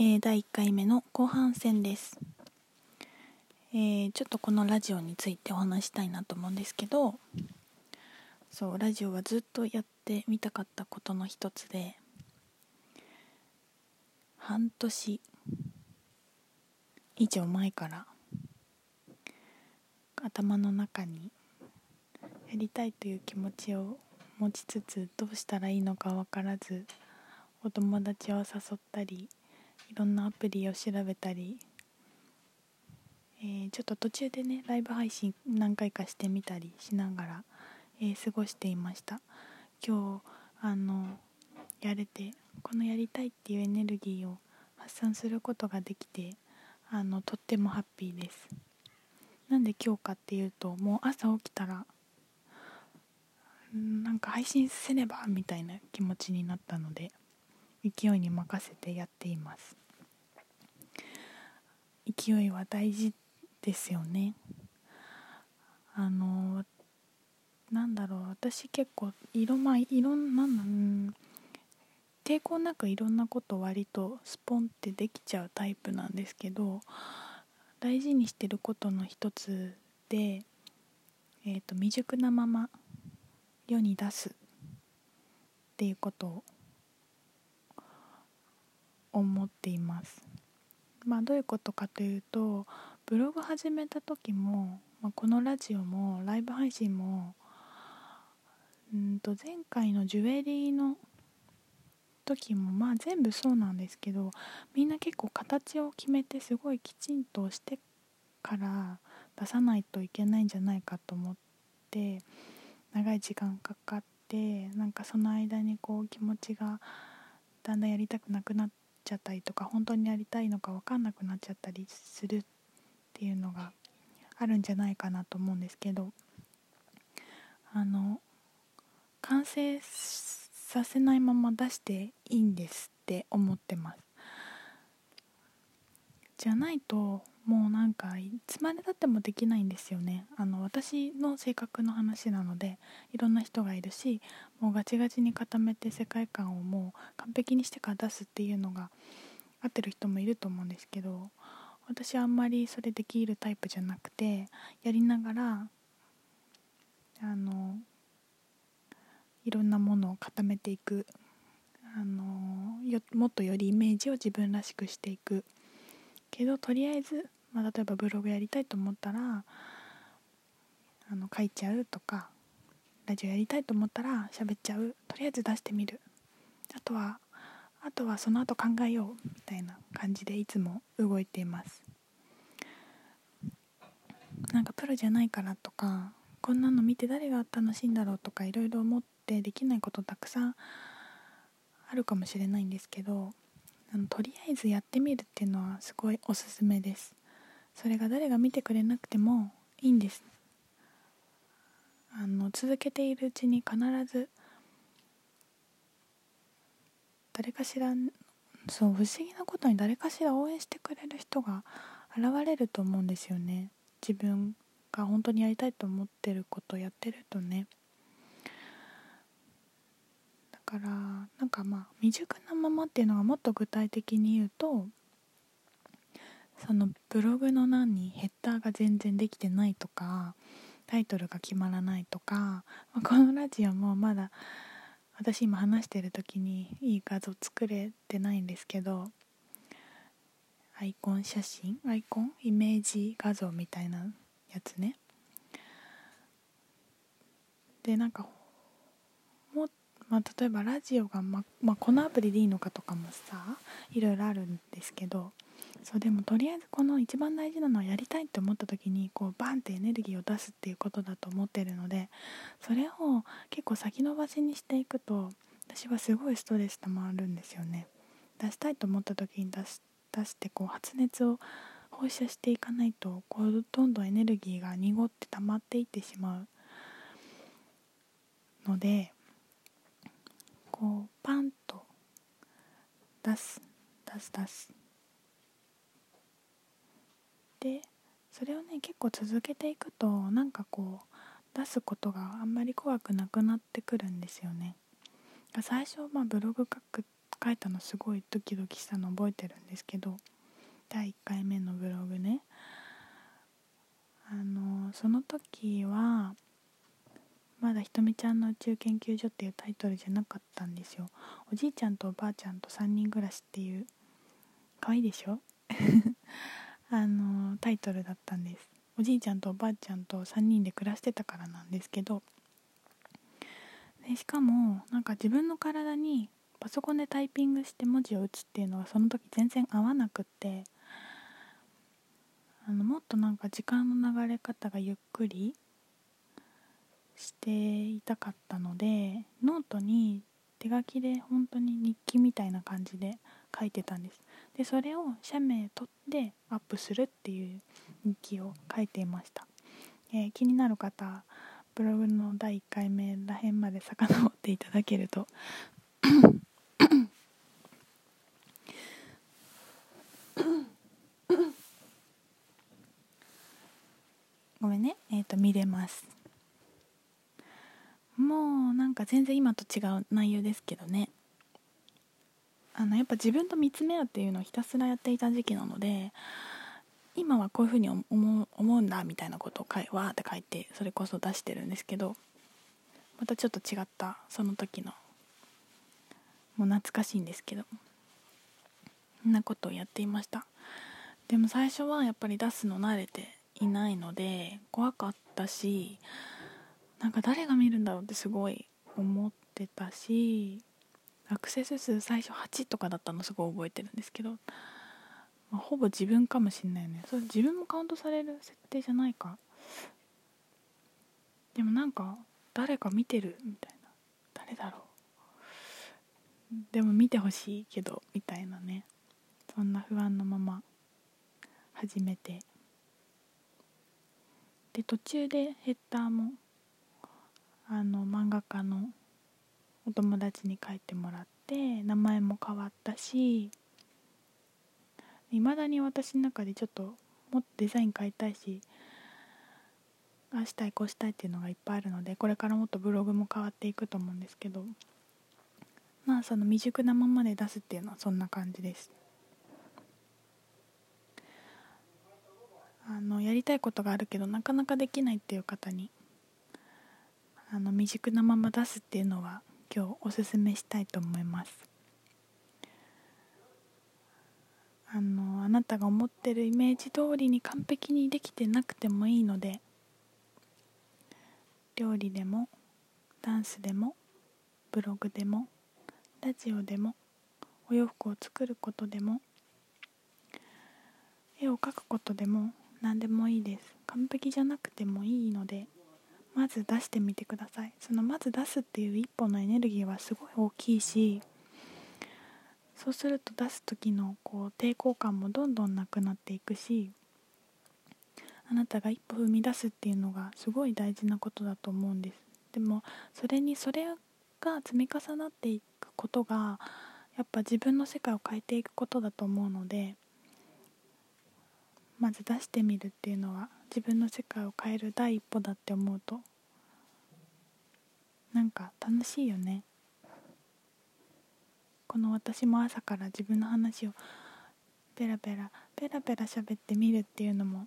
えー、第1回目の後半戦です、えー、ちょっとこのラジオについてお話したいなと思うんですけどそうラジオはずっとやってみたかったことの一つで半年以上前から頭の中にやりたいという気持ちを持ちつつどうしたらいいのか分からずお友達を誘ったりいろんなアプリを調べたり、えー、ちょっと途中でねライブ配信何回かしてみたりしながら、えー、過ごしていました。今日あのやれてこのやりたいっていうエネルギーを発散することができてあのとってもハッピーです。なんで今日かっていうともう朝起きたらなんか配信せねばみたいな気持ちになったので勢いに任せてやっています。勢いは大事ですよね。あのなんだろう。私結構いろ,、まあ、いろんななん。抵抗なくいろんなこと割とスポンってできちゃうタイプなんですけど大事にしてることの一つで、えーと、と未熟なまま世に出すっていうことを思っています。まあどういうことかというとブログ始めた時も、まあ、このラジオもライブ配信もうんと前回のジュエリーの時もまあ全部そうなんですけどみんな結構形を決めてすごいきちんとしてから出さないといけないんじゃないかと思って長い時間かかってなんかその間にこう気持ちがだんだんやりたくなくなってちゃったりとか本当にやりたいのか分かんなくなっちゃったりするっていうのがあるんじゃないかなと思うんですけどあの完成させないまま出していいんですって思ってます。じゃないともうなんかいつまでたってもできないんですよね。あの私の性格の話なのでいろんな人がいるしもうガチガチに固めて世界観をもう完璧にしてから出すっていうのが合ってる人もいると思うんですけど私はあんまりそれできるタイプじゃなくてやりながらあのいろんなものを固めていく。あのもっとよりイメージを自分らしくしていく。けどとりあえず、まあ、例えばブログやりたいと思ったらあの書いちゃうとかラジオやりたいと思ったら喋っちゃう。とりあえず出してみる。あとはあとはその後考えよう。みたいな感じでいつも動いています。なんかプロじゃないからとかこんなの見て誰が楽しいんだろうとかいろいろ思ってできないことたくさんあるかもしれないんですけどあのとりあえずやってみるっていうのはすごいおすすめです。それが誰が見てくれなくてもいいんです。あの続けているうちに必ず誰かしらそう不思議なことに誰かしら応援してくれる人が現れると思うんですよね。自分が本当にやりたいと思ってることやってるとね。からなんかまあ未熟なままっていうのがもっと具体的に言うとそのブログの欄にヘッダーが全然できてないとかタイトルが決まらないとか、まあ、このラジオもまだ私今話してる時にいい画像作れてないんですけどアイコン写真アイコンイメージ画像みたいなやつね。でなんかまあ、例えばラジオが、ままあ、このアプリでいいのかとかもさいろいろあるんですけどそうでもとりあえずこの一番大事なのはやりたいって思った時にこうバンってエネルギーを出すっていうことだと思ってるのでそれを結構先延ばしにしていくと私はすごいストレスたまるんですよね。出したいと思った時に出し出してこう発熱を放射していかないとこうどんどんエネルギーが濁って溜まっていってしまうのでこうパンと出す出す出す。でそれをね結構続けていくとなんかこう出すことがあんまり怖くなくなってくるんですよね。最初まあブログ書く書いたのすごいドキドキしたの覚えてるんですけど第1回目のブログね。あのその時はまだひとみちゃんの宇宙研究所っていうタイトルじゃなかったんですよ。おじいちゃんとおばあちゃんと3人暮らしっていう可愛いでしょ？あのタイトルだったんです。おじいちゃんとおばあちゃんと3人で暮らしてたからなんですけど。でしかもなんか自分の体にパソコンでタイピングして文字を打つっていうのがその時全然合わなくって。あのもっとなんか時間の流れ方がゆっくりしていたかったのでノートに手書きで本当に日記みたいな感じで書いてたんです。でそれを写メ撮ってアップするっていう日記を書いていました、えー、気になる方ブログの第1回目らへんまで遡っていただけると。ごめんね。えっ、ー、と見れます。なんか全然今と違う内容ですけどね。あのやっぱ自分と見つめ合うっていうのをひたすらやっていた時期なので今はこういうふうに思うんだみたいなことをわーって書いてそれこそ出してるんですけどまたちょっと違ったその時のもう懐かしいんですけどそんなことをやっていました。でも最初はやっぱり出すの慣れていないので怖かったしなんか誰が見るんだろうってすごい思ってたしアクセス数最初8とかだったのすごい覚えてるんですけど、まあ、ほぼ自分かもしんないよね。それ自分もカウントされる設定じゃないか。でもなんか誰か見てるみたいな。誰だろう。でも見てほしいけどみたいなね。そんな不安のまま始めて。で途中でヘッダーもあの漫画家のお友達に書いてもらって名前も変わったしいまだに私の中でちょっともっとデザイン変えたいしああしたいこうしたいっていうのがいっぱいあるのでこれからもっとブログも変わっていくと思うんですけどまあその未熟なままで出すっていうのはそんな感じです。あのやりたいことがあるけどなかなかできないっていう方にあの未熟なまま出すっていうのは今日おすすめしたいと思います。あのあなたが思ってるイメージ通りに完璧にできてなくてもいいので料理でもダンスでもブログでもラジオでもお洋服を作ることでも絵を描くことでも何でもいいです。完璧じゃなくてもいいのでまず出してみてください。そのまず出すっていう一歩のエネルギーはすごい大きいしそうすると出す時のこう抵抗感もどんどんなくなっていくしあなたが一歩踏み出すっていうのがすごい大事なことだと思うんです。でもそれにそれが積み重なっていくことがやっぱ自分の世界を変えていくことだと思うのでまず出してみるっていうのは自分の世界を変える第一歩だって思うとなんか楽しいよね。この私も朝から自分の話をペラペラペラペラ喋ってみるっていうのも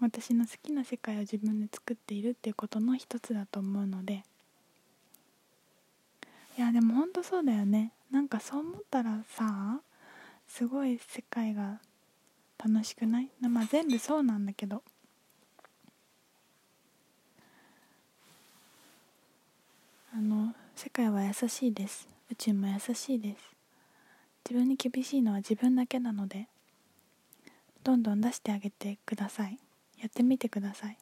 私の好きな世界を自分で作っているっていうことの一つだと思うので。いやでもほんとそうだよね。なんかそう思ったらさすごい世界が楽しくない？まあ全部そうなんだけど。あの世界は優しいです。宇宙も優しいです。自分に厳しいのは自分だけなのでどんどん出してあげてください。やってみてください。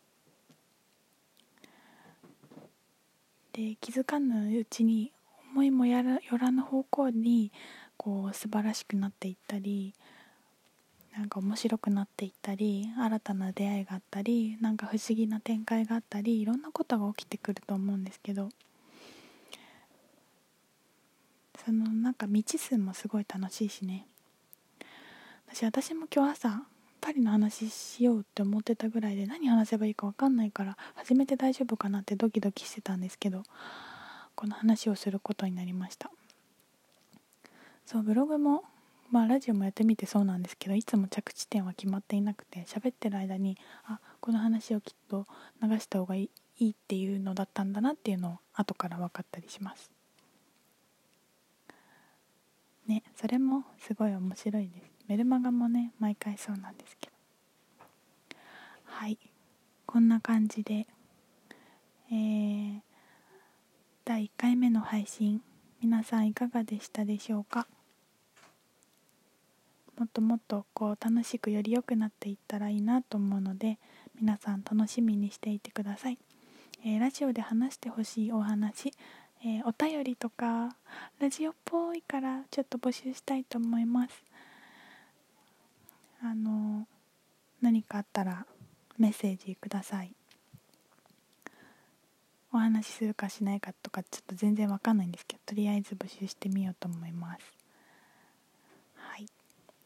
で気づかぬうちに思いもやらよらぬ方向にこう素晴らしくなっていったりなんか面白くなっていったり新たな出会いがあったりなんか不思議な展開があったりいろんなことが起きてくると思うんですけどそのなんか未知数もすごい楽しいしね。私私も今日朝パリの話しようって思ってたぐらいで何話せばいいか分かんないから初めて大丈夫かなってドキドキしてたんですけどこの話をすることになりました。そうブログもまあラジオもやってみてそうなんですけどいつも着地点は決まっていなくて喋ってる間にあこの話をきっと流した方がいいっていうのだったんだなっていうのを後から分かったりします。ねそれもすごい面白いです。メルマガもね毎回そうなんですけど。はい。こんな感じでえー、第1回目の配信皆さんいかがでしたでしょうか？もっともっとこう楽しくより良くなっていったらいいなと思うので皆さん楽しみにしていてください、えー、ラジオで話してほしいお話、えー、お便りとかラジオっぽいからちょっと募集したいと思います。あの何かあったらメッセージください。お話しするかしないかとかちょっと全然わかんないんですけどとりあえず募集してみようと思います。はい。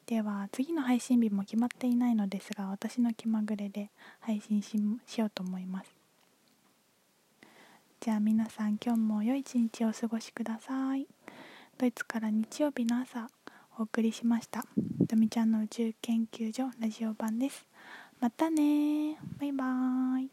では次の配信日も決まっていないのですが私の気まぐれで配信しようと思います。じゃあ皆さん今日も良い一日をお過ごしください。ドイツから日曜日の朝お送りしました。とみちゃんの宇宙研究所ラジオ版です。またねバイバーイ。